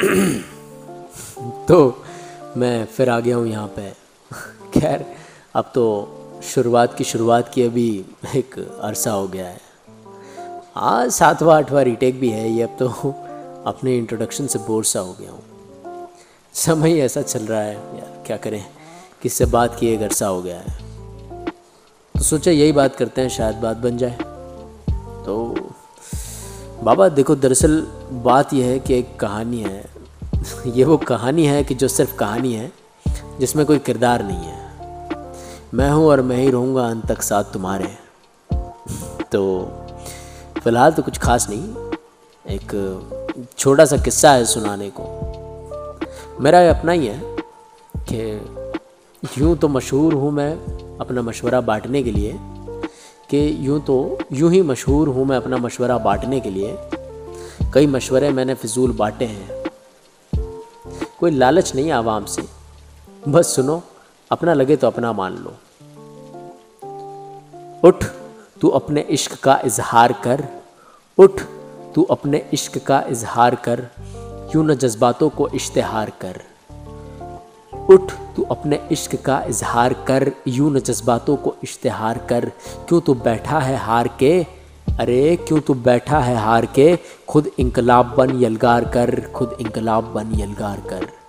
तो मैं फिर आ गया हूँ यहाँ पे। खैर, अब तो शुरुआत की शुरुआत की अभी एक अरसा हो गया है। आज सातवां, आठवां रिटेक भी है, ये अब तो अपने इंट्रोडक्शन से बोर सा हो गया हूँ। समय ऐसा चल रहा है, यार, क्या करें? किससे बात किए एक सा हो गया है। तो सोचा यही बात करते हैं, शायद बात बन जाए। तो बाबा, देखो दरअसल बात यह है कि एक कहानी है। ये वो कहानी है कि जो सिर्फ़ कहानी है, जिसमें कोई किरदार नहीं है। मैं हूँ और मैं ही रहूँगा अंत तक साथ तुम्हारे। तो फ़िलहाल तो कुछ खास नहीं, एक छोटा सा किस्सा है सुनाने को। मेरा अपना ही है कि यूँ तो मशहूर हूँ मैं अपना मशवरा बांटने के लिए कि यूँ तो यूँ ही मशहूर हूँ मैं अपना मशवरा बांटने के लिए। कई मशवरे मैंने फिजूल बांटे हैं। कोई लालच नहीं आवाम से। बस सुनो, अपना लगे तो अपना मान लो। उठ, तू अपने इश्क का इजहार कर। उठ, तू अपने इश्क का इजहार कर। क्यों न जज्बातों को इश्तेहार कर। उठ, तू अपने इश्क का इजहार कर, यूँ न जज्बातों को इश्तहार कर। क्यों तू बैठा है हार के? अरे, क्यों तू बैठा है हार के? खुद इनकलाब बन, यलगार कर, खुद इनकलाब बन, यलगार कर।